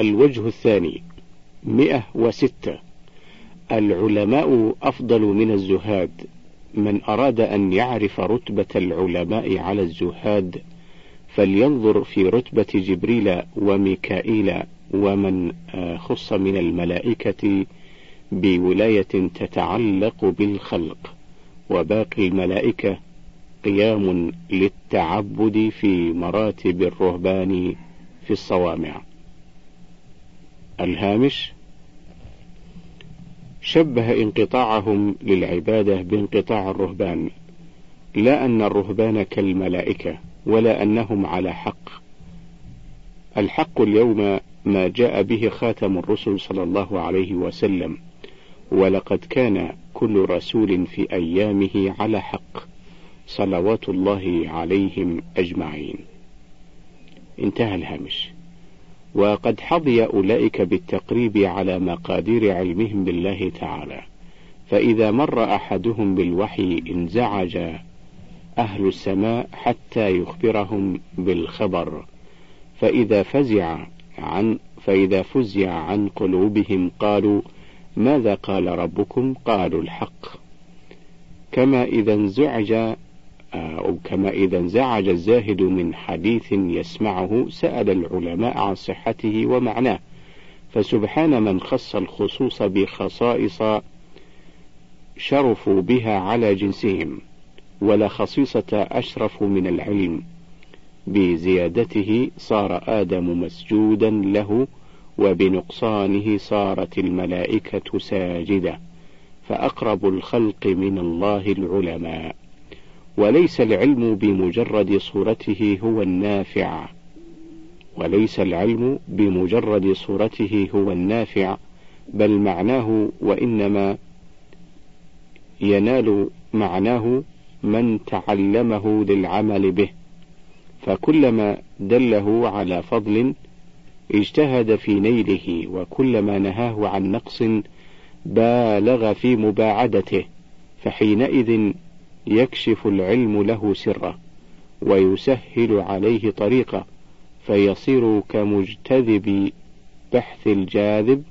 الوجه الثاني مئة وستة. العلماء أفضل من الزهاد. من أراد أن يعرف رتبة العلماء على الزهاد فلينظر في رتبة جبريل وميكائيل ومن خص من الملائكة بولاية تتعلق بالخلق. وباقي الملائكة قيام للتعبد في مراتب الرهبان في الصوامع. الهامش شبه انقطاعهم للعبادة بانقطاع الرهبان لا أن الرهبان كالملائكة ولا أنهم على حق. الحق اليوم ما جاء به خاتم الرسل صلى الله عليه وسلم ولقد كان كل رسول في أيامه على حق صلوات الله عليهم أجمعين. انتهى الهامش. وقد حظي أولئك بالتقريب على مقادير علمهم بالله تعالى. فإذا مر أحدهم بالوحي انزعج أهل السماء حتى يخبرهم بالخبر. فإذا فزع عن فإذا فزع عن قلوبهم قالوا ماذا قال ربكم؟ قالوا الحق. كما إذا انزعج أو كما إذا انزعج الزاهد من حديث يسمعه سأل العلماء عن صحته ومعناه فسبحان من خص الخصوص بخصائص شرفوا بها على جنسهم ولا خصيصة أشرف من العلم. بزيادته صار آدم مسجودا له وبنقصانه صارت الملائكة ساجدة فأقرب الخلق من الله العلماء. وليس العلم بمجرد صورته هو النافع. وليس العلم بمجرد صورته هو النافع بل معناه وإنما ينال معناه من تعلمه للعمل به. فكلما دله على فضل اجتهد في نيله وكلما نهاه عن نقص بالغ في مباعدته فحينئذ يكشف العلم له سره ويسهل عليه طريقه فيصير كمجتذب بحث الجاذب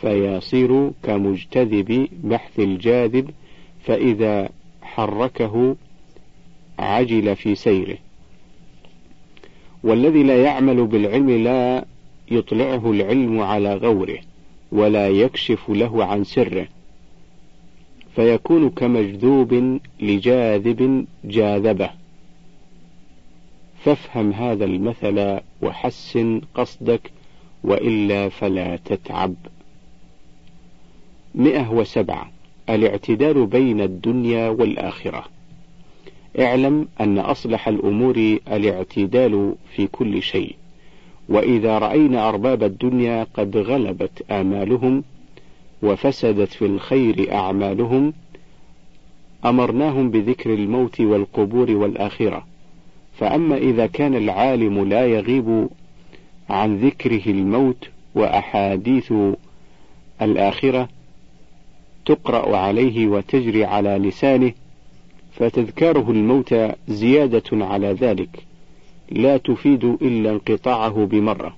فيصير كمجتذب بحث الجاذب فإذا حركه عجل في سيره. والذي لا يعمل بالعلم لا يطلعه العلم على غوره ولا يكشف له عن سره. فيكون كمجذوب لجاذب جاذبة. فافهم هذا المثل وحسن قصدك وإلا فلا تتعب. مئة وسبعة. الاعتدال بين الدنيا والآخرة. اعلم أن أصلح الأمور الاعتدال في كل شيء. وإذا رأينا أرباب الدنيا قد غلبت آمالهم وفسدت في الخير أعمالهم أمرناهم بذكر الموت والقبور والآخرة. فأما إذا كان العالم لا يغيب عن ذكره الموت وأحاديث الآخرة تقرأ عليه وتجري على لسانه فتذكاره الموت زيادة على ذلك لا تفيد إلا انقطاعه بمرة.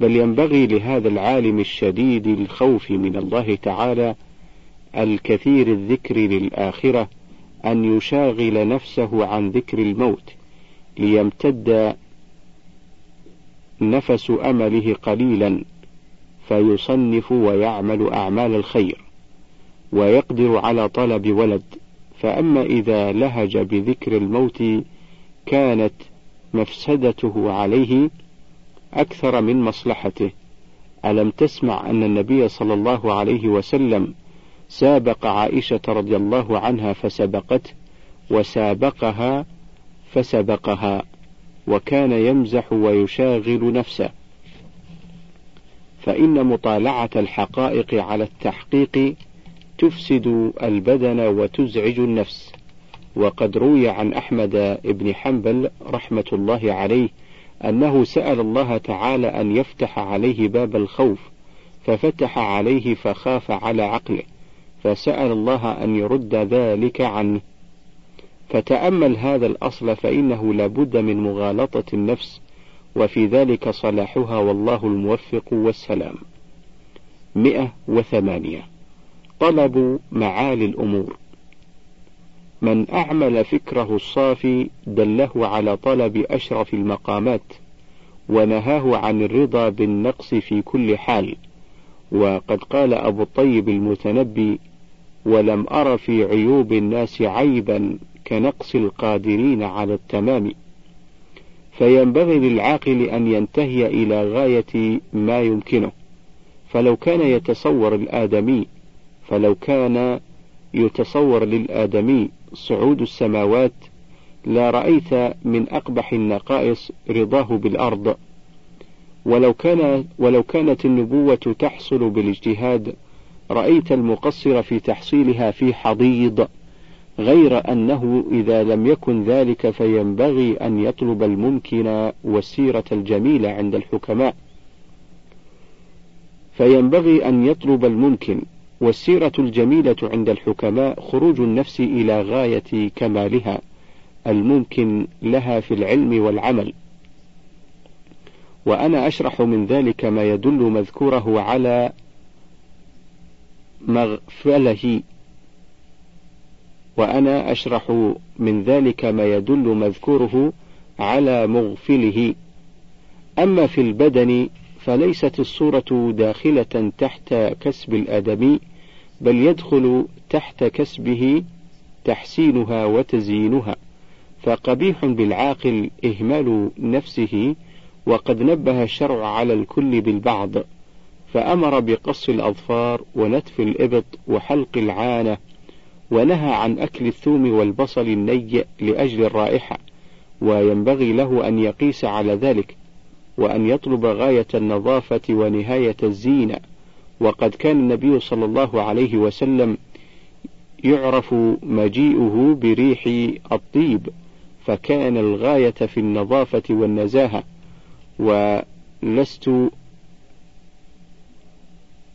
بل ينبغي لهذا العالم الشديد الخوف من الله تعالى الكثير الذكر للآخرة أن يشاغل نفسه عن ذكر الموت ليمتد نفس أمله قليلا فيصنف ويعمل أعمال الخير ويقدر على طلب ولد. فأما إذا لهج بذكر الموت كانت مفسدته عليه أكثر من مصلحته. ألم تسمع أن النبي صلى الله عليه وسلم سابق عائشة رضي الله عنها فسبقته؟ وسابقها فسبقها وكان يمزح ويشاغل نفسه. فإن مطالعة الحقائق على التحقيق تفسد البدن وتزعج النفس. وقد روي عن أحمد بن حنبل رحمة الله عليه أنه سأل الله تعالى أن يفتح عليه باب الخوف ففتح عليه فخاف على عقله فسأل الله أن يرد ذلك عنه. فتأمل هذا الأصل فإنه لابد من مغالطة النفس وفي ذلك صلاحها والله الموفق والسلام. مئة وثمانية. طلب معالي الأمور. من أعمل فكره الصافي دله على طلب أشرف المقامات ونهاه عن الرضا بالنقص في كل حال. وقد قال أبو الطيب المتنبي ولم أر في عيوب الناس عيبا كنقص القادرين على التمام فينبغي للعاقل أن ينتهي إلى غاية ما يمكنه. فلو كان يتصور الآدمي فلو كان يتصور للآدمي صعود السماوات لا رأيت من أقبح النقائص رضاه بالأرض. ولو كان ولو كانت النبوة تحصل بالاجتهاد رأيت المقصر في تحصيلها في حضيض غير أنه إذا لم يكن ذلك فينبغي أن يطلب الممكن والسيرة الجميلة عند الحكماء. فينبغي أن يطلب الممكن والسيرة الجميلة عند الحكماء خروج النفس إلى غاية كمالها الممكن لها في العلم والعمل. وأنا أشرح من ذلك ما يدل مذكوره على مغفله. وأنا أشرح من ذلك ما يدل مذكوره على مغفله. أما في البدن فليست الصورة داخلة تحت كسب الآدمي بل يدخل تحت كسبه تحسينها وتزيينها. فقبيح بالعاقل إهمال نفسه وقد نبه الشرع على الكل بالبعض. فأمر بقص الأظفار ونتف الإبط وحلق العانة ونهى عن أكل الثوم والبصل الني لأجل الرائحة. وينبغي له أن يقيس على ذلك وأن يطلب غاية النظافة ونهاية الزينة. وقد كان النبي صلى الله عليه وسلم يعرف مجيئه بريح الطيب فكان الغاية في النظافة والنزاهة. ولست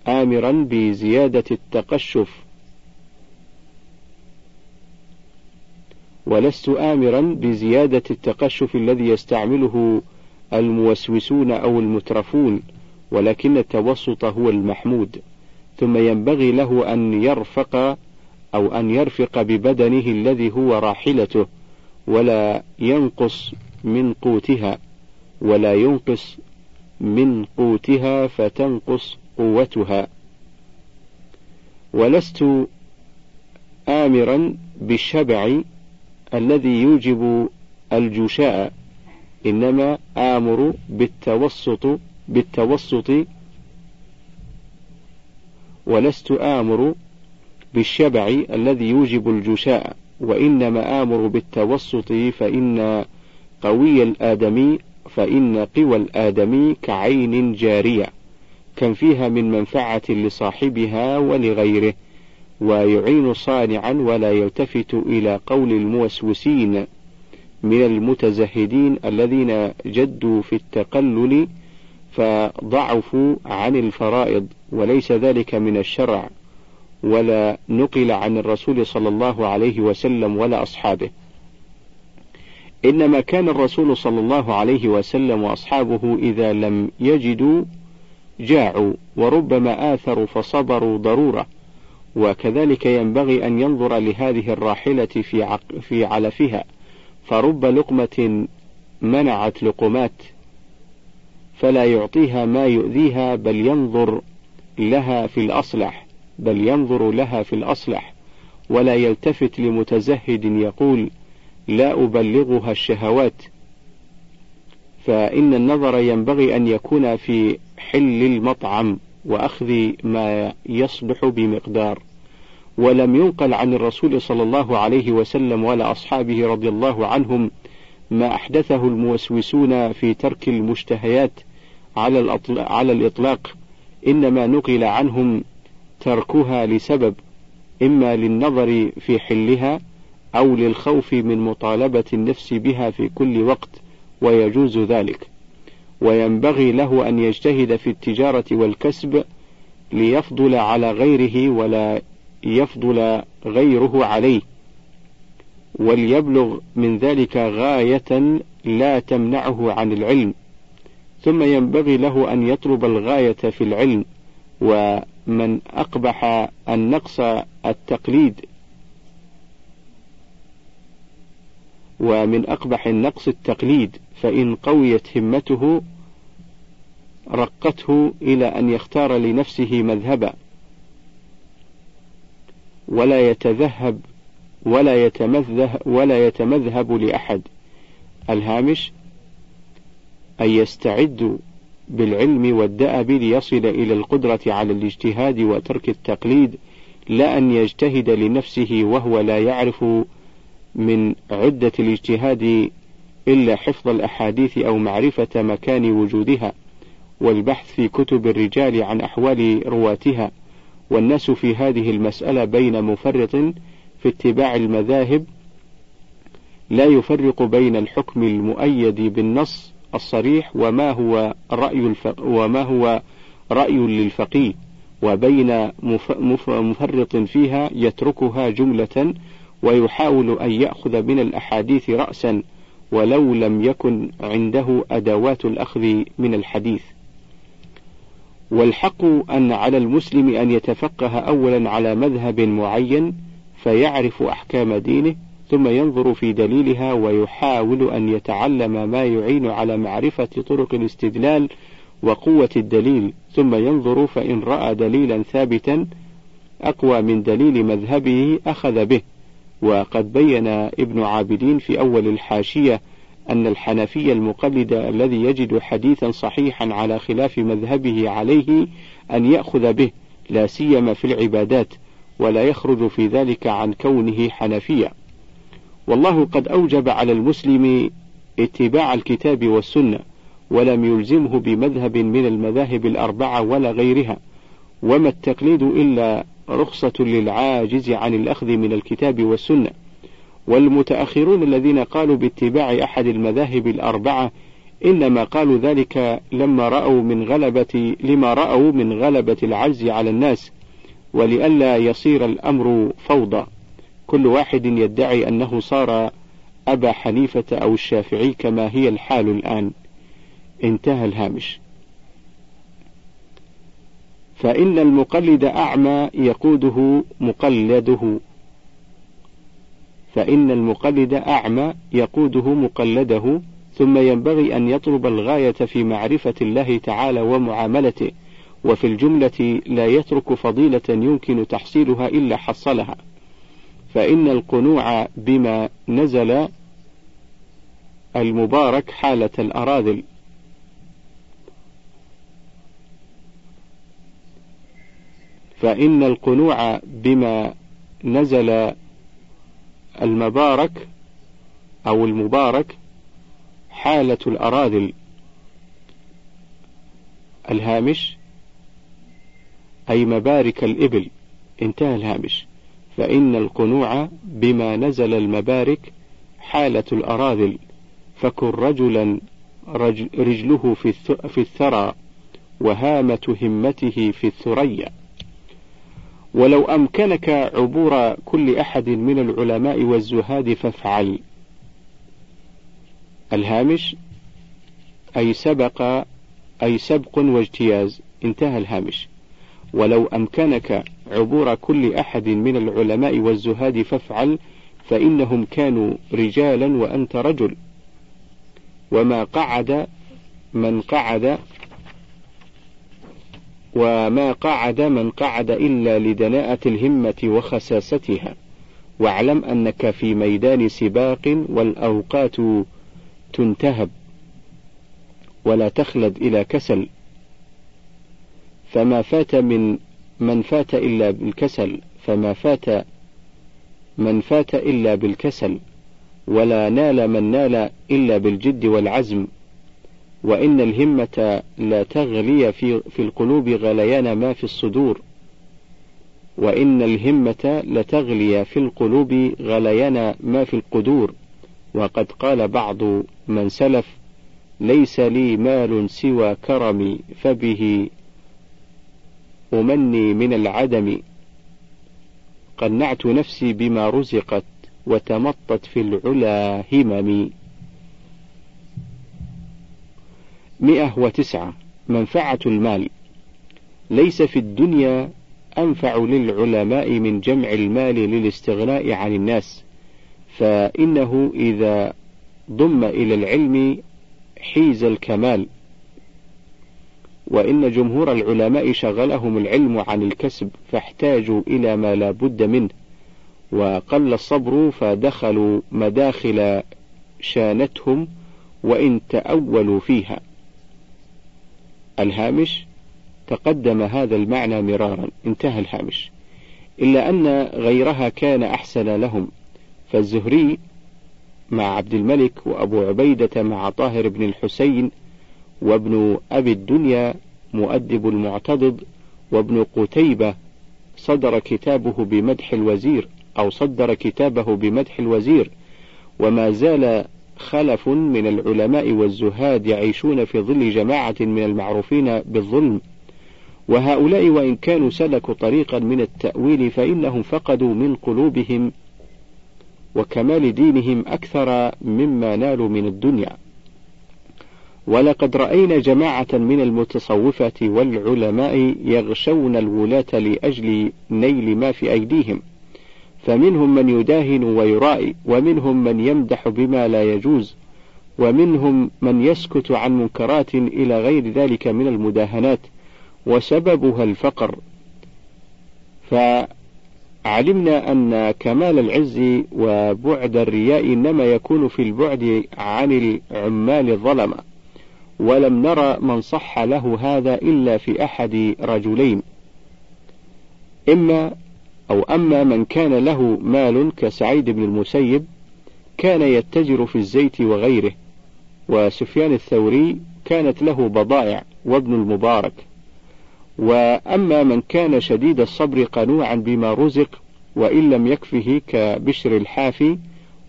آمرا بزيادة التقشف. ولست آمرا بزيادة التقشف الذي يستعمله الموسوسون أو المترفون. ولكن التوسط هو المحمود ثم ينبغي له أن يرفق أو أن يرفق ببدنه الذي هو راحلته ولا ينقص من قوتها ولا ينقص من قوتها فتنقص قوتها. ولست آمرا بالشبع الذي يوجب الجشاء إنما آمر بالتوسط بالتوسط ولست آمر بالشبع الذي يوجب الجشاء وإنما آمر بالتوسط فإن قوي الآدمي فإن قوى الآدمي كعين جارية كم فيها من منفعة لصاحبها ولغيره ويعين صانعا ولا يلتفت إلى قول الموسوسين من المتزهدين الذين جدوا في التقلل فضعفوا عن الفرائض وليس ذلك من الشرع ولا نقل عن الرسول صلى الله عليه وسلم ولا أصحابه. إنما كان الرسول صلى الله عليه وسلم وأصحابه إذا لم يجدوا جاعوا وربما آثروا فصبروا ضرورة. وكذلك ينبغي أن ينظر لهذه الراحلة في, عق في علفها. فرب لقمة منعت لقمات فلا يعطيها ما يؤذيها بل ينظر لها في الأصلح بل ينظر لها في الأصلح. ولا يلتفت لمتزهد يقول لا أبلغها الشهوات. فإن النظر ينبغي أن يكون في حل المطعم وأخذ ما يصلح بمقدار. ولم ينقل عن الرسول صلى الله عليه وسلم ولا أصحابه رضي الله عنهم ما أحدثه الموسوسون في ترك المشتهيات. على, على الإطلاق إنما نقل عنهم تركها لسبب إما للنظر في حلها أو للخوف من مطالبة النفس بها في كل وقت ويجوز ذلك. وينبغي له أن يجتهد في التجارة والكسب ليفضل على غيره ولا يفضل غيره عليه. وليبلغ من ذلك غاية لا تمنعه عن العلم. ثم ينبغي له أن يطلب الغاية في العلم ومن أقبح النقص التقليد. ومن أقبح النقص التقليد فإن قويت همته رقته إلى أن يختار لنفسه مذهبا. ولا يتذهب ولا يتمذه ولا يتمذهب لأحد. الهامش أن يستعد بالعلم والدأب ليصل إلى القدرة على الاجتهاد وترك التقليد لا أن يجتهد لنفسه وهو لا يعرف من عدة الاجتهاد إلا حفظ الأحاديث أو معرفة مكان وجودها والبحث في كتب الرجال عن أحوال رواتها والناس في هذه المسألة بين مفرط في اتباع المذاهب لا يفرق بين الحكم المؤيد بالنص الصريح وما هو رأي. وما هو رأي للفقيه وبين مف... مفرط فيها يتركها جملة ويحاول أن يأخذ من الأحاديث رأسا ولو لم يكن عنده أدوات الأخذ من الحديث والحق أن على المسلم أن يتفقه أولا على مذهب معين فيعرف أحكام دينه ثم ينظر في دليلها ويحاول أن يتعلم ما يعين على معرفة طرق الاستدلال وقوة الدليل ثم ينظر فإن رأى دليلا ثابتا أقوى من دليل مذهبه أخذ به. وقد بين ابن عابدين في أول الحاشية أن الحنفي المقلد الذي يجد حديثا صحيحا على خلاف مذهبه عليه أن يأخذ به لا سيما في العبادات ولا يخرج في ذلك عن كونه حنفيا. والله قد أوجب على المسلم اتباع الكتاب والسنة ولم يلزمه بمذهب من المذاهب الأربعة ولا غيرها وما التقليد إلا رخصة للعاجز عن الأخذ من الكتاب والسنة. والمتأخرون الذين قالوا باتباع أحد المذاهب الأربعة إنما قالوا ذلك لما رأوا من غلبة لما رأوا من غلبة العجز على الناس ولئلا يصير الأمر فوضى. كل واحد يدعي أنه صار أبا حنيفة أو الشافعي كما هي الحال الآن. انتهى الهامش. فإن المقلد أعمى يقوده مقلده. فإن المقلد أعمى يقوده مقلده ثم ينبغي أن يطلب الغاية في معرفة الله تعالى ومعاملته وفي الجملة لا يترك فضيلة يمكن تحصيلها إلا حصلها. فإن القنوع بما نزل المبارك حالة الأراذل. فإن القنوع بما نزل المبارك أو المبارك حالة الأراذل. الهامش أي مبارك الإبل. انتهى الهامش. فإن القنوع بما نزل المبارك حالة الأراذل فكن رجلا رجله في الثرى وهامة همته في الثريا. ولو أمكنك عبور كل أحد من العلماء والزهاد فافعل. الهامش أي سبق أي سبق واجتياز. انتهى الهامش. ولو أمكنك عبور كل أحد من العلماء والزهاد فافعل فإنهم كانوا رجالا وأنت رجل. وما قعد من قعد وما قعد من قعد إلا لدناءة الهمة وخساستها. واعلم أنك في ميدان سباق والأوقات تنتهب ولا تخلد إلى كسل. فما فات من من فات إلا بالكسل فما فات من فات إلا بالكسل ولا نال من نال إلا بالجد والعزم. وإن الهمة لا تغلي في, في القلوب غليان ما في الصدور. وإن الهمة لتغلي في القلوب غليان ما في القدور. وقد قال بعض من سلف ليس لي مال سوى كرمي فبه أمني من العدم. قنعت نفسي بما رزقت وتمطت في العلا هممي مئة وتسعة. منفعة المال. ليس في الدنيا أنفع للعلماء من جمع المال للاستغناء عن الناس فإنه إذا ضم إلى العلم حيز الكمال. وإن جمهور العلماء شغلهم العلم عن الكسب فاحتاجوا إلى ما لا بد منه وقل الصبر فدخلوا مداخل شانتهم وإن تأولوا فيها. الهامش تقدم هذا المعنى مرارا. انتهى الهامش. إلا أن غيرها كان أحسن لهم فالزهري مع عبد الملك وأبو عبيدة مع طاهر بن الحسين وابن أبي الدنيا مؤدب المعتضد وابن قتيبة صدر كتابه بمدح الوزير أو صدر كتابه بمدح الوزير. وما زال خلف من العلماء والزهاد يعيشون في ظل جماعة من المعروفين بالظلم. وهؤلاء وإن كانوا سلكوا طريقا من التأويل فإنهم فقدوا من قلوبهم وكمال دينهم أكثر مما نالوا من الدنيا. ولقد رأينا جماعة من المتصوفة والعلماء يغشون الولاة لأجل نيل ما في أيديهم فمنهم من يداهن ويرائي ومنهم من يمدح بما لا يجوز ومنهم من يسكت عن منكرات إلى غير ذلك من المداهنات وسببها الفقر. فعلمنا أن كمال العز وبعد الرياء إنما يكون في البعد عن العمال الظلمة. ولم نرى من صح له هذا إلا في أحد رجلين. إما أو أما من كان له مال كسعيد بن المسيب كان يتجر في الزيت وغيره وسفيان الثوري كانت له بضائع وابن المبارك. وأما من كان شديد الصبر قنوعا بما رزق وإن لم يكفه كبشر الحافي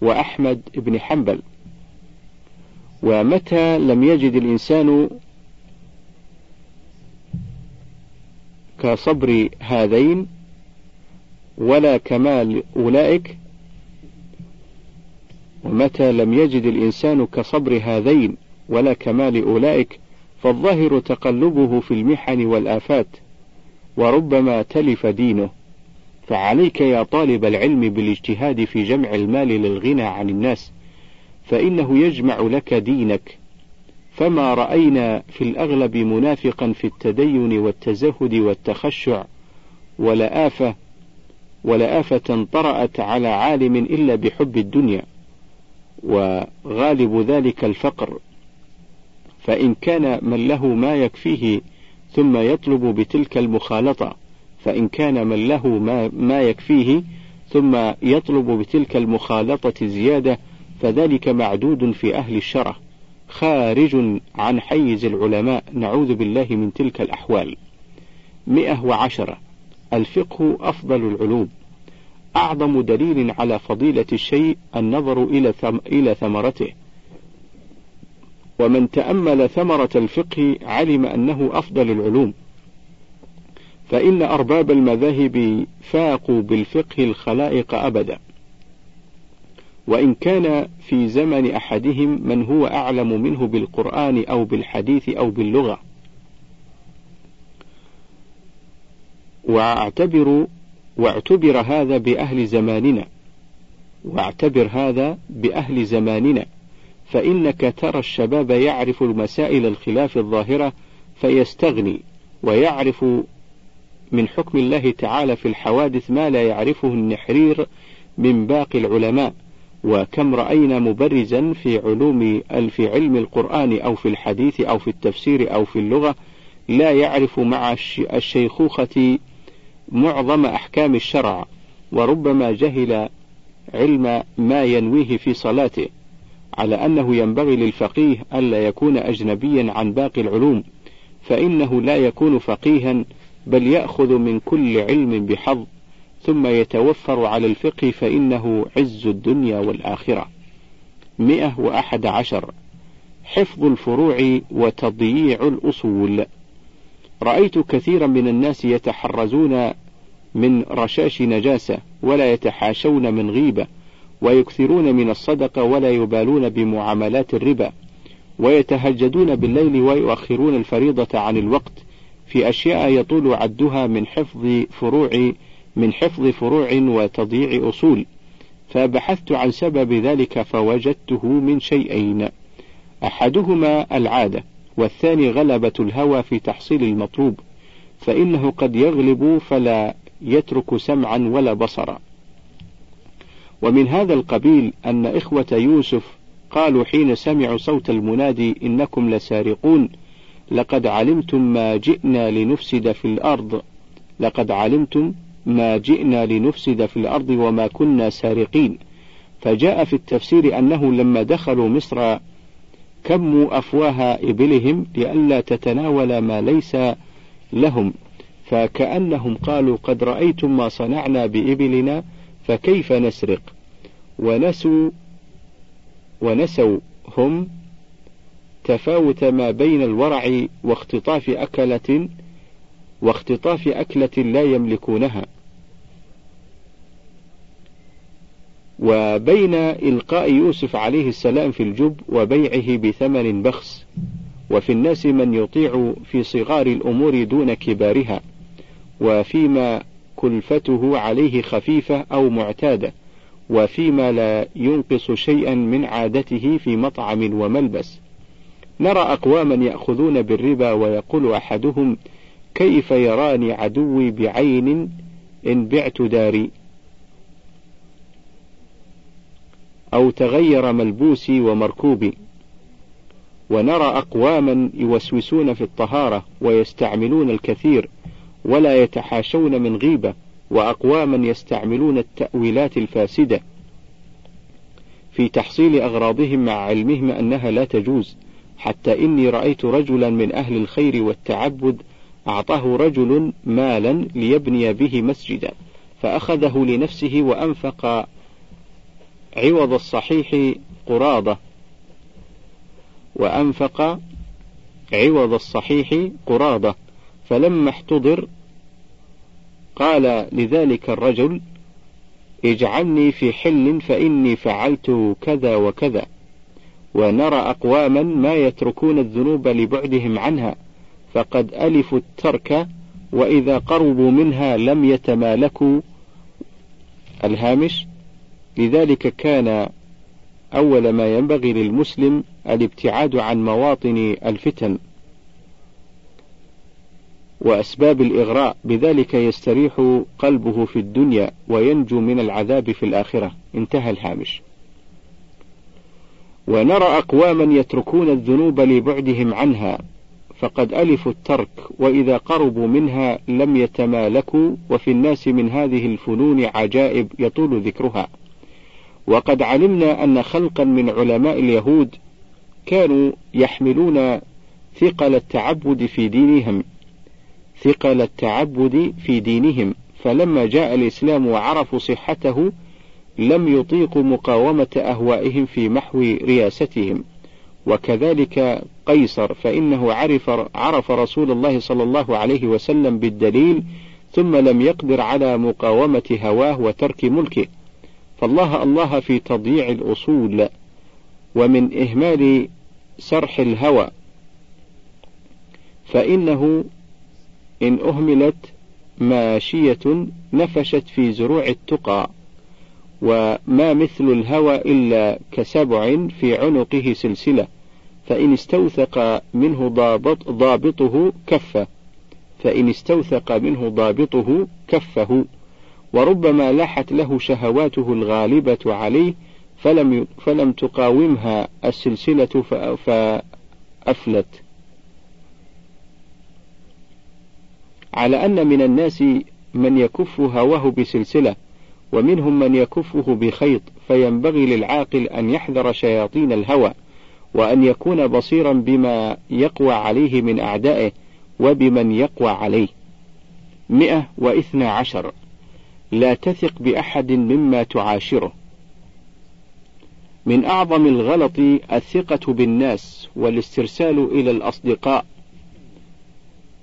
وأحمد بن حنبل. ومتى لم يجد الإنسان كصبر هذين ولا كمال أولئك؟ ومتى لم يجد الإنسان كصبر هذين ولا كمال أولئك؟ فالظاهر تقلبه في المحن والآفات وربما تلف دينه. فعليك يا طالب العلم بالاجتهاد في جمع المال للغنى عن الناس. فإنه يجمع لك دينك. فما رأينا في الأغلب منافقا في التدين والتزهد والتخشع ولا آفة ولا آفة طرأت على عالم إلا بحب الدنيا وغالب ذلك الفقر. فإن كان من له ما يكفيه ثم يطلب بتلك المخالطة فإن كان من له ما, ما يكفيه ثم يطلب بتلك المخالطة زيادة فذلك معدود في أهل الشرع خارج عن حيز العلماء نعوذ بالله من تلك الأحوال. مئة وعشرة الفقه أفضل العلوم. أعظم دليل على فضيلة الشيء النظر إلى ثم إلى ثمرته. ومن تأمل ثمرة الفقه علم أنه أفضل العلوم. فإن أرباب المذاهب فاقوا بالفقه الخلائق أبدا. وإن كان في زمن أحدهم من هو أعلم منه بالقرآن أو بالحديث أو باللغة. واعتبر واعتبر هذا بأهل زماننا. واعتبر هذا بأهل زماننا. فإنك ترى الشباب يعرف المسائل الخلاف الظاهرة فيستغني ويعرف من حكم الله تعالى في الحوادث ما لا يعرفه النحرير من باقي العلماء. وكم رأينا مبرزا في علوم في علم القرآن أو في الحديث أو في التفسير أو في اللغة لا يعرف مع الشيخوخة معظم أحكام الشرع وربما جهل علم ما ينويه في صلاته على أنه ينبغي للفقيه ألا يكون أجنبيا عن باقي العلوم فإنه لا يكون فقيها بل يأخذ من كل علم بحظ. ثم يتوفر على الفقه فإنه عز الدنيا والآخرة. مئة وأحد عشر. حفظ الفروع وتضييع الأصول. رأيت كثيرا من الناس يتحرزون من رشاش نجاسة ولا يتحاشون من غيبة ويكثرون من الصدقة ولا يبالون بمعاملات الربا ويتهجدون بالليل ويؤخرون الفريضة عن الوقت في أشياء يطول عدها من حفظ فروع من حفظ فروع وتضييع أصول فبحثت عن سبب ذلك فوجدته من شيئين. أحدهما العادة والثاني غلبة الهوى في تحصيل المطلوب فإنه قد يغلب فلا يترك سمعا ولا بصرا. ومن هذا القبيل أن إخوة يوسف قالوا حين سمعوا صوت المنادي إنكم لسارقون لقد علمتم ما جئنا لنفسد في الأرض لقد علمتم ما جئنا لنفسد في الأرض وما كنا سارقين. فجاء في التفسير أنه لما دخلوا مصر كموا أفواه إبلهم لئلا تتناول ما ليس لهم. فكأنهم قالوا قد رأيتم ما صنعنا بإبلنا فكيف نسرق؟ ونسوا ونسوا هم تفاوت ما بين الورع واختطاف أكلة واختطاف أكلة لا يملكونها. وبين إلقاء يوسف عليه السلام في الجب وبيعه بثمن بخس وفي الناس من يطيع في صغار الأمور دون كبارها وفيما كلفته عليه خفيفة أو معتادة وفيما لا ينقص شيئا من عادته في مطعم وملبس. نرى أقواما يأخذون بالربا ويقول أحدهم كيف يراني عدوي بعين إن بعت داري؟ أو تغير ملبوسي ومركوبي. ونرى أقواما يوسوسون في الطهارة ويستعملون الكثير ولا يتحاشون من غيبة وأقواما يستعملون التأويلات الفاسدة. في تحصيل أغراضهم مع علمهم أنها لا تجوز حتى إني رأيت رجلا من أهل الخير والتعبد أعطاه رجل مالا ليبني به مسجدا فأخذه لنفسه وأنفق عوض الصحيح قراضة وأنفق عوض الصحيح قراضة. فلما احتضر قال لذلك الرجل اجعلني في حل فإني فعلت كذا وكذا ونرى أقواما ما يتركون الذنوب لبعدهم عنها فقد ألفوا الترك وإذا قربوا منها لم يتمالكوا. الهامش لذلك كان أول ما ينبغي للمسلم الابتعاد عن مواطن الفتن وأسباب الإغراء بذلك يستريح قلبه في الدنيا وينجو من العذاب في الآخرة. انتهى الهامش. ونرى أقواما يتركون الذنوب لبعدهم عنها فقد ألفوا الترك وإذا قربوا منها لم يتمالكوا وفي الناس من هذه الفنون عجائب يطول ذكرها. وقد علمنا أن خلقا من علماء اليهود كانوا يحملون ثقل التعبد في دينهم ثقل التعبد في دينهم. فلما جاء الإسلام وعرفوا صحته لم يطيقوا مقاومة أهوائهم في محو رياستهم. وكذلك قيصر فإنه عرف عرف رسول الله صلى الله عليه وسلم بالدليل ثم لم يقدر على مقاومة هواه وترك ملكه. فالله الله في تضييع الأصول ومن إهمال سرح الهوى. فإنه إن أهملت ماشية نفشت في زروع التقى وما مثل الهوى إلا كسبع في عنقه سلسلة فإن استوثق منه ضابط ضابطه كفه فإن استوثق منه ضابطه كفه. وربما لاحت له شهواته الغالبة عليه فلم فلم تقاومها السلسلة فأفلت. على أن من الناس من يكف هواه بسلسلة ومنهم من يكفه بخيط فينبغي للعاقل أن يحذر شياطين الهوى وأن يكون بصيرا بما يقوى عليه من أعدائه وبمن يقوى عليه. مئة واثنى عشر. لا تثق بأحد مما تعاشره. من أعظم الغلط الثقة بالناس والاسترسال إلى الأصدقاء.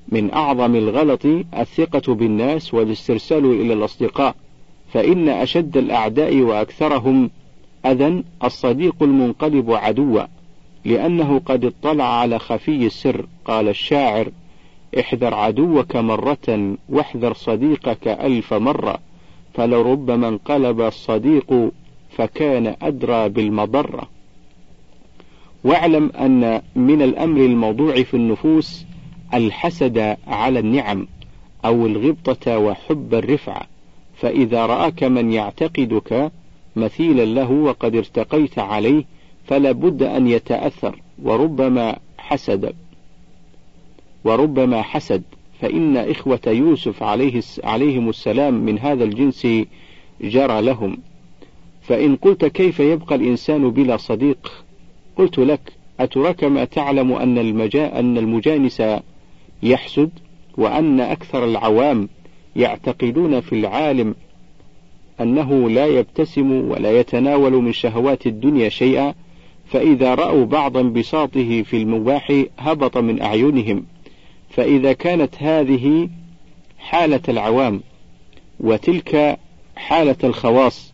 من أعظم الغلط الثقة بالناس والاسترسال إلى الأصدقاء. فإن أشد الأعداء وأكثرهم أذى الصديق المنقلب عدوا لأنه قد اطلع على خفي السر. قال الشاعر احذر عدوك مرة واحذر صديقك ألف مرة. فلربما انقلب الصديق فكان أدرى بالمضرة. واعلم أن من الأمر الموضوع في النفوس الحسد على النعم أو الغبطة وحب الرفعة فإذا رآك من يعتقدك مثيلا له وقد ارتقيت عليه فلا بد أن يتأثر. وربما حسد. وربما حسد. فإن إخوة يوسف عليه عليهم السلام من هذا الجنس جرى لهم. فإن قلت كيف يبقى الإنسان بلا صديق؟ قلت لك أترك ما تعلم أن, المجا أن المجانس يحسد وأن أكثر العوام يعتقدون في العالم أنه لا يبتسم ولا يتناول من شهوات الدنيا شيئا فإذا رأوا بعض انبساطه في المباح هبط من أعينهم. فإذا كانت هذه حالة العوام وتلك حالة الخواص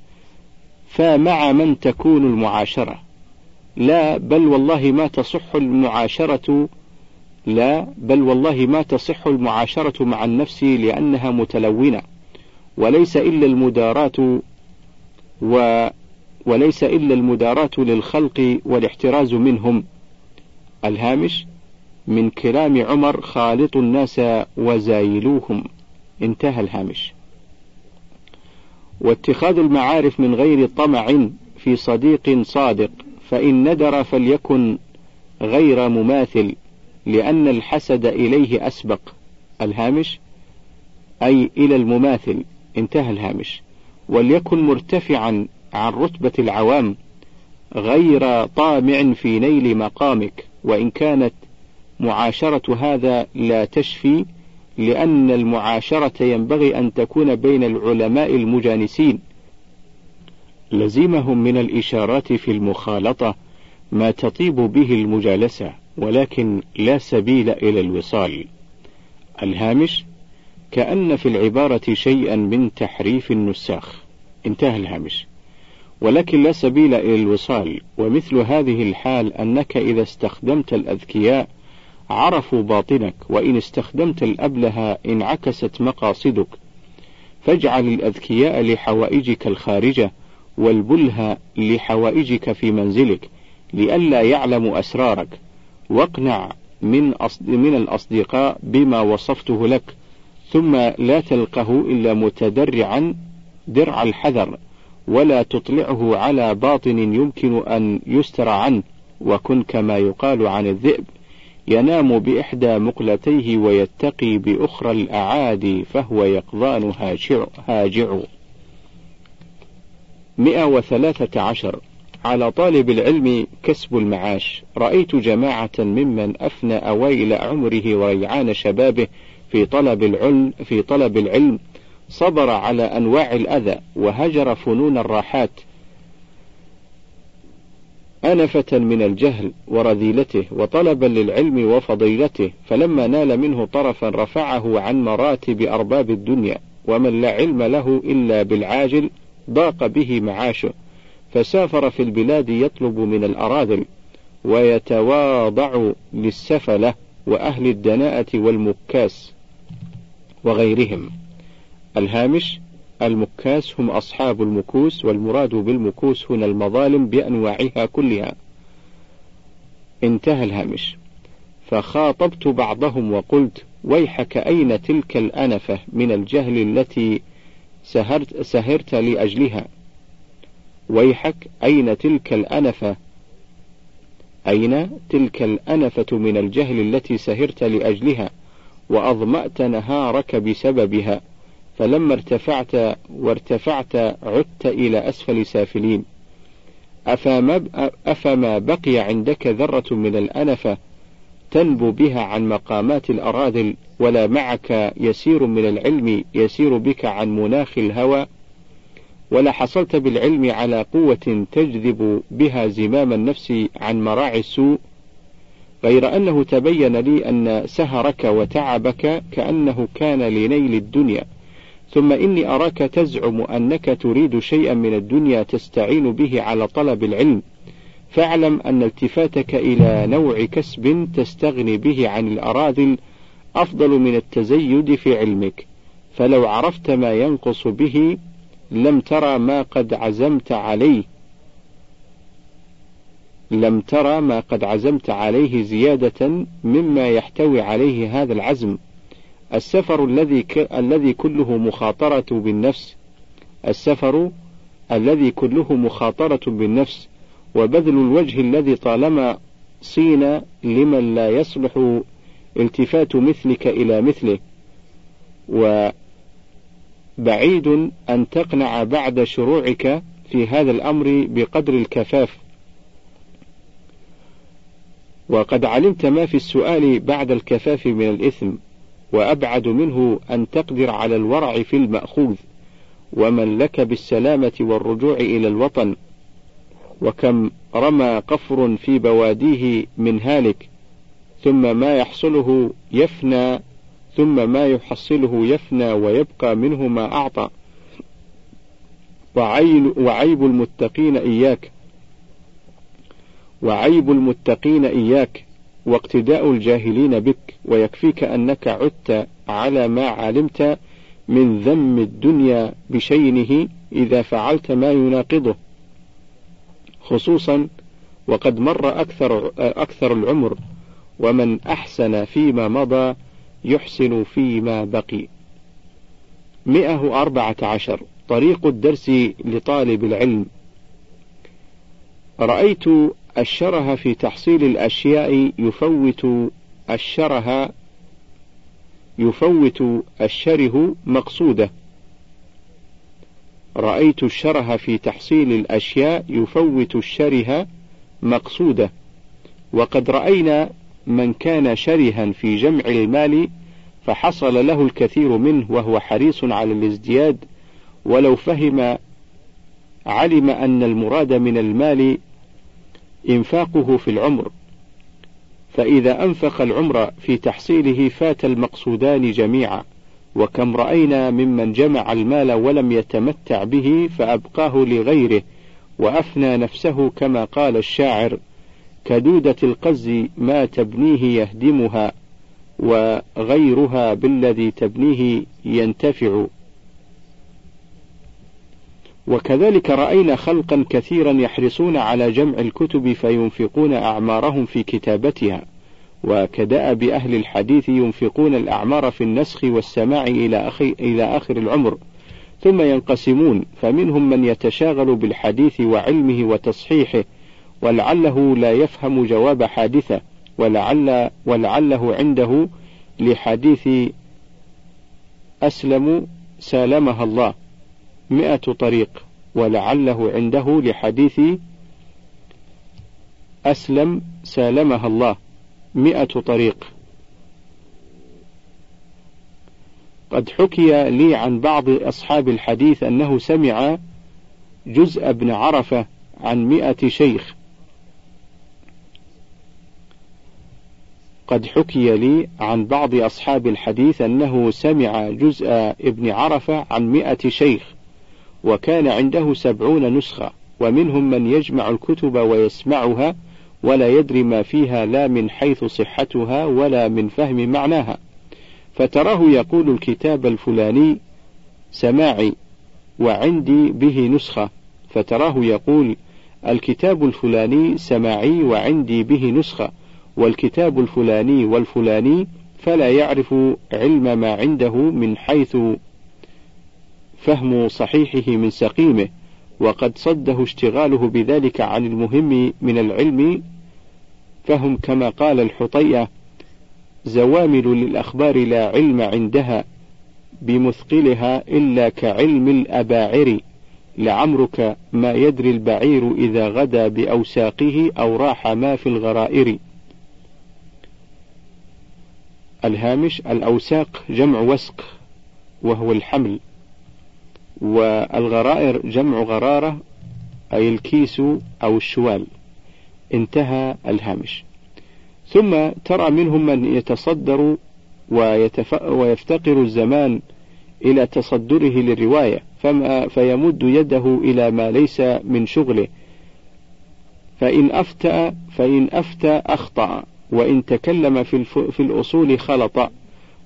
فمع من تكون المعاشرة. لا بل والله ما تصح المعاشرة لا بل والله ما تصح المعاشرة مع النفس لأنها متلونة. وليس إلا المداراة و وليس إلا المداراة للخلق والاحتراز منهم. الهامش؟ من كلام عمر خالط الناس وزايلوهم. انتهى الهامش. واتخاذ المعارف من غير طمع في صديق صادق فإن ندر فليكن غير مماثل لأن الحسد إليه أسبق. الهامش؟ أي إلى المماثل. انتهى الهامش. وليكن مرتفعا عن رتبة العوام غير طامع في نيل مقامك وإن كانت معاشرة هذا لا تشفي لأن المعاشرة ينبغي أن تكون بين العلماء المجانسين. لزمهم من الإشارات في المخالطة ما تطيب به المجالسة ولكن لا سبيل إلى الوصال. الهامش كأن في العبارة شيئا من تحريف النساخ. انتهى الهامش. ولكن لا سبيل إلى الوصال ومثل هذه الحال أنك إذا استخدمت الأذكياء عرفوا باطنك وإن استخدمت الأبله انعكست مقاصدك. فاجعل الأذكياء لحوائجك الخارجة والبله لحوائجك في منزلك لئلا يعلموا أسرارك. واقنع من من الأصدقاء بما وصفته لك ثم لا تلقه إلا متدرعا درع الحذر ولا تطلعه على باطن يمكن أن يستر عنه. وكن كما يقال عن الذئب ينام بإحدى مقلتيه ويتقي بأخرى الأعادي فهو يقظان هاجع, هاجع. 113 على طالب العلم كسب المعاش. رأيت جماعة ممن أفنى أوائل عمره وريعان شبابه في طلب العلم في طلب العلم. صبر على أنواع الأذى وهجر فنون الراحات. أنفة من الجهل ورذيلته وطلبا للعلم وفضيلته فلما نال منه طرفا رفعه عن مراتب أرباب الدنيا ومن لا علم له إلا بالعاجل ضاق به معاشه فسافر في البلاد يطلب من الأراذل ويتواضع للسفلة وأهل الدناءة والمكاس وغيرهم. الهامش المكاس هم أصحاب المكوس والمراد بالمكوس هنا المظالم بأنواعها كلها. انتهى الهامش. فخاطبت بعضهم وقلت ويحك أين تلك الأنفة من الجهل التي سهرت, سهرت لأجلها؟ ويحك أين تلك الأنفة؟ أين تلك الأنفة من الجهل التي سهرت لأجلها وأظمأت نهارك بسببها؟ فلما ارتفعت وارتفعت عدت إلى أسفل سافلين. أفما, أفما بقي عندك ذرة من الأنفة تنبو بها عن مقامات الأراذل ولا معك يسير من العلم يسير بك عن مناخ الهوى ولا حصلت بالعلم على قوة تجذب بها زمام النفس عن مراعي السوء. غير أنه تبين لي أن سهرك وتعبك كأنه كان لنيل الدنيا. ثم إني أراك تزعم أنك تريد شيئا من الدنيا تستعين به على طلب العلم. فاعلم أن التفاتك إلى نوع كسب تستغني به عن الأراذل أفضل من التزيد في علمك، فلو عرفت ما ينقص به لم ترى ما قد عزمت عليه. لم ترى ما قد عزمت عليه زيادة مما يحتوي عليه هذا العزم. السفر الذي ك... الذي كله مخاطرة بالنفس السفر الذي كله مخاطرة بالنفس وبذل الوجه الذي طالما صين لمن لا يصلح التفات مثلك إلى مثله. وبعيد أن تقنع بعد شروعك في هذا الأمر بقدر الكفاف. وقد علمت ما في السؤال بعد الكفاف من الإثم. وأبعد منه أن تقدر على الورع في المأخوذ ومن لك بالسلامة والرجوع إلى الوطن وكم رمى قفر في بواديه من هالك ثم ما يحصله يفنى ثم ما يحصله يفنى ويبقى منه ما أعطى. وعيب المتقين إياك وعيب المتقين إياك واقتداء الجاهلين بك ويكفيك أنك عدت على ما علمت من ذم الدنيا بشينه إذا فعلت ما يناقضه. خصوصا وقد مر أكثر, أكثر العمر ومن أحسن فيما مضى يحسن فيما بقي. مئة أربعة عشر. طريق الدرس لطالب العلم. رأيت الشره في تحصيل الأشياء يفوت الشره يفوت الشره مقصوده. رأيت الشره في تحصيل الأشياء يفوت الشره مقصوده. وقد رأينا من كان شرها في جمع المال فحصل له الكثير منه وهو حريص على الازدياد. ولو فهم علم أن المراد من المال إنفاقه في العمر. فإذا أنفق العمر في تحصيله فات المقصودان جميعا وكم رأينا ممن جمع المال ولم يتمتع به فأبقاه لغيره وأفنى نفسه كما قال الشاعر كدودة القز ما تبنيه يهدمها وغيرها بالذي تبنيه ينتفع. وكذلك رأينا خلقا كثيرا يحرصون على جمع الكتب فينفقون أعمارهم في كتابتها. وكدأب أهل الحديث ينفقون الأعمار في النسخ والسماع إلى, أخي إلى آخر العمر. ثم ينقسمون فمنهم من يتشاغل بالحديث وعلمه وتصحيحه ولعله لا يفهم جواب حادثة ولعل ولعله عنده لحديث أسلم سالمها الله. مئة طريق ولعله عنده لحديث أسلم سالمها الله. مئة طريق. قد حكي لي عن بعض أصحاب الحديث أنه سمع جزء ابن عرفة عن مئة شيخ. قد حكي لي عن بعض أصحاب الحديث أنه سمع جزء ابن عرفة عن مئة شيخ. وكان عنده سبعون نسخة ومنهم من يجمع الكتب ويسمعها ولا يدري ما فيها لا من حيث صحتها ولا من فهم معناها. فتراه يقول الكتاب الفلاني سماعي وعندي به نسخة. فتراه يقول الكتاب الفلاني سماعي وعندي به نسخة والكتاب الفلاني والفلاني فلا يعرف علم ما عنده من حيث فهم صحيحه من سقيمه وقد صده اشتغاله بذلك عن المهم من العلم فهم كما قال الحطية زوامل للأخبار لا علم عندها بمثقلها إلا كعلم الأباعر. لعمرك ما يدري البعير إذا غدا بأوساقه أو راح ما في الغرائر. الهامش الأوساق جمع وسق وهو الحمل. والغرائر جمع غرارة أي الكيس أو الشوال. انتهى الهامش. ثم ترى منهم من يتصدر ويتف... ويفتقر الزمان إلى تصدره للرواية فما فيمد يده إلى ما ليس من شغله. فإن أفتى فإن أفتى أخطأ وإن تكلم في, في الأصول خلط.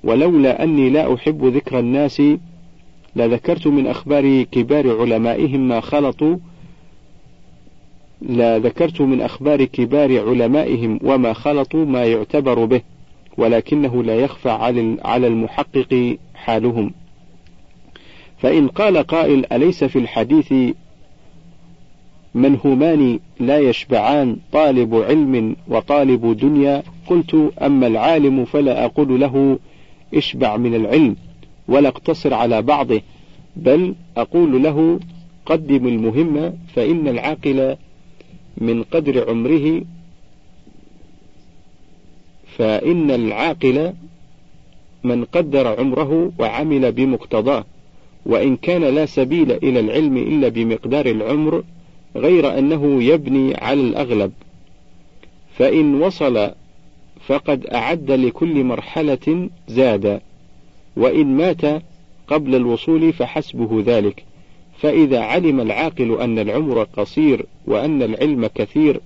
ولولا أني لا أحب ذكر الناس لذكرت من أخبار كبار علمائهم ما خلطوا لذكرت من أخبار كبار علمائهم وما خلطوا ما يعتبر به ولكنه لا يخفى على المحقق حالهم. فإن قال قائل أليس في الحديث منهومان لا يشبعان طالب علم وطالب دنيا؟ قلت أما العالم فلا أقول له اشبع من العلم. ولا اقتصر على بعضه بل أقول له قدم المهم فإن العاقل من قدر عمره فإن العاقل من قدر عمره وعمل بمقتضاه وإن كان لا سبيل إلى العلم إلا بمقدار العمر غير أنه يبني على الأغلب. فإن وصل فقد أعد لكل مرحلة زاد. وإن مات قبل الوصول فحسبه ذلك. فإذا علم العاقل أن العمر قصير وأن العلم كثير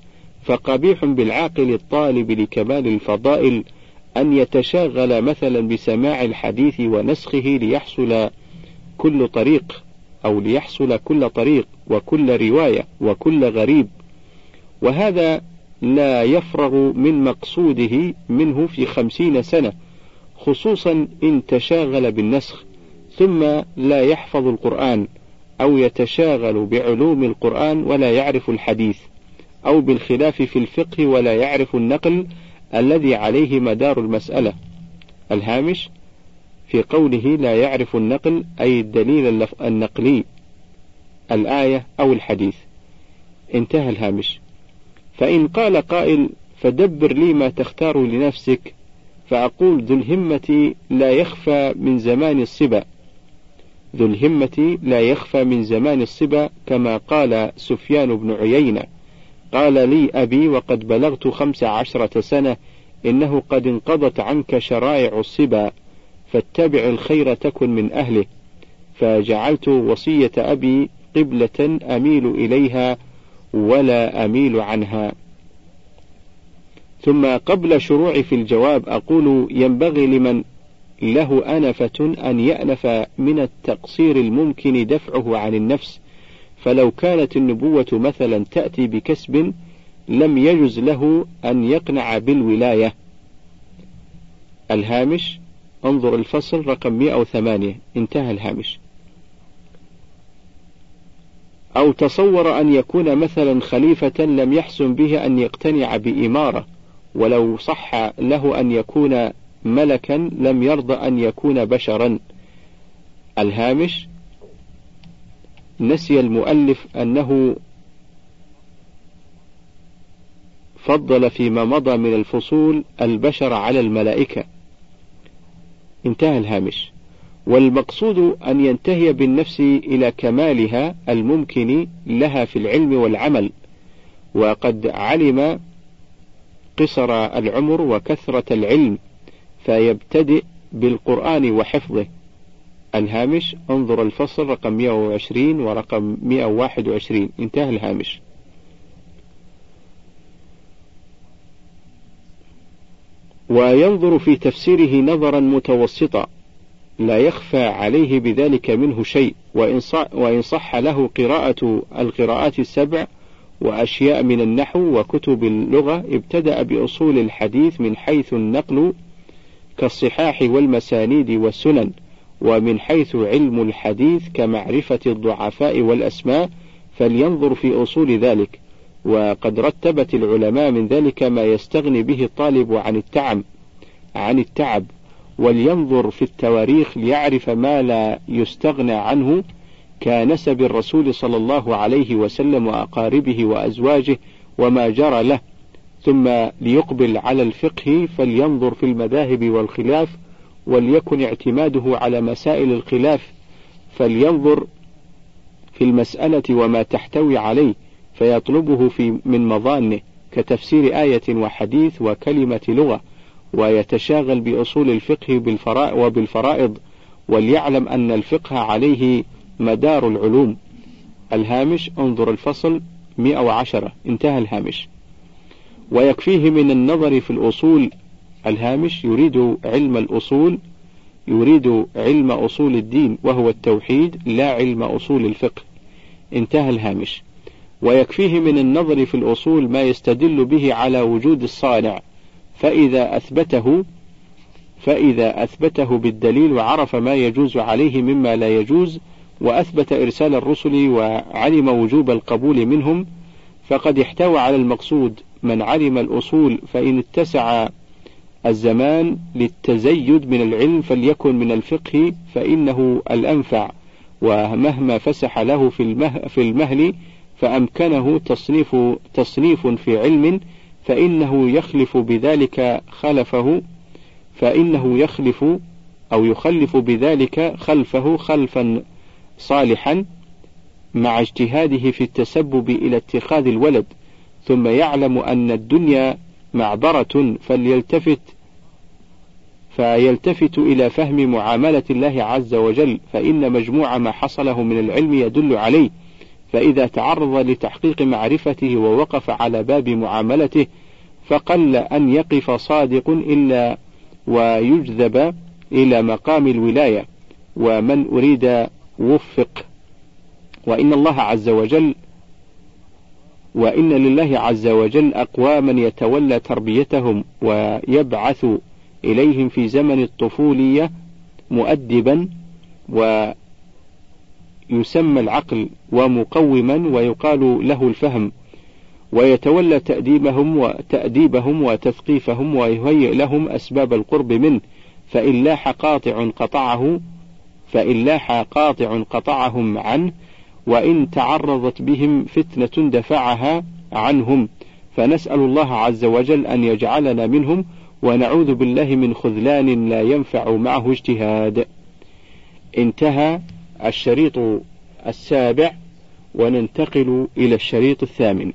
فقبيح بالعاقل الطالب لكمال الفضائل أن يتشاغل مثلا بسماع الحديث ونسخه ليحصل كل طريق أو ليحصل كل طريق وكل رواية وكل غريب. وهذا لا يفرغ من مقصوده منه في خمسين سنة. خصوصا إن تشاغل بالنسخ ثم لا يحفظ القرآن أو يتشاغل بعلوم القرآن ولا يعرف الحديث أو بالخلاف في الفقه ولا يعرف النقل الذي عليه مدار المسألة. الهامش في قوله لا يعرف النقل أي الدليل النقلي الآية أو الحديث. انتهى الهامش. فإن قال قائل فدبر لي ما تختار لنفسك فأقول ذو الهمة لا يخفى من زمان الصبا. ذو الهمة لا يخفى من زمان الصبا كما قال سفيان بن عيينة. قال لي أبي وقد بلغت خمس عشرة سنة إنه قد انقضت عنك شرائع الصبا فاتبع الخير تكن من أهله. فجعلت وصية أبي قبلة أميل إليها ولا أميل عنها. ثم قبل شروعي في الجواب أقول ينبغي لمن له أنفة أن يأنف من التقصير الممكن دفعه عن النفس فلو كانت النبوة مثلا تأتي بكسب لم يجز له أن يقنع بالولاية. الهامش انظر الفصل رقم 108 انتهى الهامش. أو تصور أن يكون مثلا خليفة لم يحسن به أن يقتنع بإمارة. ولو صح له أن يكون ملكا لم يرضى أن يكون بشرا. الهامش نسي المؤلف أنه فضل فيما مضى من الفصول البشر على الملائكة. انتهى الهامش. والمقصود أن ينتهي بالنفس إلى كمالها الممكن لها في العلم والعمل. وقد علم قصر العمر وكثرة العلم فيبتدئ بالقرآن وحفظه. الهامش انظر الفصل رقم 120 ورقم 121 انتهى الهامش. وينظر في تفسيره نظرا متوسطا لا يخفى عليه بذلك منه شيء وإن صح له قراءة القراءات السبع وأشياء من النحو وكتب اللغة ابتدأ بأصول الحديث من حيث النقل كالصحاح والمسانيد والسنن ومن حيث علم الحديث كمعرفة الضعفاء والأسماء فلينظر في أصول ذلك. وقد رتبت العلماء من ذلك ما يستغني به الطالب عن التعب عن التعب ولينظر في التواريخ ليعرف ما لا يستغنى عنه كنسب الرسول صلى الله عليه وسلم وأقاربه وأزواجه وما جرى له ثم ليقبل على الفقه فلينظر في المذاهب والخلاف وليكن اعتماده على مسائل الخلاف فلينظر في المسألة وما تحتوي عليه فيطلبه في من مظانه كتفسير آية وحديث وكلمة لغة ويتشاغل بأصول الفقه بالفرائض وبالفرائض وليعلم أن الفقه عليه مدار العلوم. الهامش انظر الفصل 110 انتهى الهامش. ويكفيه من النظر في الأصول. الهامش يريد علم الأصول يريد علم أصول الدين وهو التوحيد لا علم أصول الفقه. انتهى الهامش. ويكفيه من النظر في الأصول ما يستدل به على وجود الصانع. فإذا أثبته فإذا أثبته بالدليل وعرف ما يجوز عليه مما لا يجوز وأثبت إرسال الرسل وعلم وجوب القبول منهم فقد احتوى على المقصود من علم الأصول فإن اتسع الزمان للتزيد من العلم فليكن من الفقه فإنه الأنفع. ومهما فسح له في, المه في المهل فأمكنه تصنيف تصنيف في علم فإنه يخلف بذلك خلفه فإنه يخلف أو يخلف بذلك خلفه خلفا صالحا مع اجتهاده في التسبب إلى اتخاذ الولد ثم يعلم أن الدنيا معبرة فليلتفت فيلتفت إلى فهم معاملة الله عز وجل فإن مجموع ما حصله من العلم يدل عليه. فإذا تعرض لتحقيق معرفته ووقف على باب معاملته فقل أن يقف صادق إلا ويجذب إلى مقام الولاية. ومن أريد وفق. وإن الله عز وجل وإن لله عز وجل أقواما يتولى تربيتهم ويبعث إليهم في زمن الطفولية مؤدبا ويسمى العقل ومقوما ويقال له الفهم ويتولى تأديبهم وتأديبهم وتثقيفهم ويهيئ لهم أسباب القرب منه فإن لاح قاطع قطعه فإن لاح قاطع قطعهم عنه وإن تعرضت بهم فتنة دفعها عنهم فنسأل الله عز وجل أن يجعلنا منهم ونعوذ بالله من خذلان لا ينفع معه اجتهاد. انتهى الشريط السابع وننتقل إلى الشريط الثامن.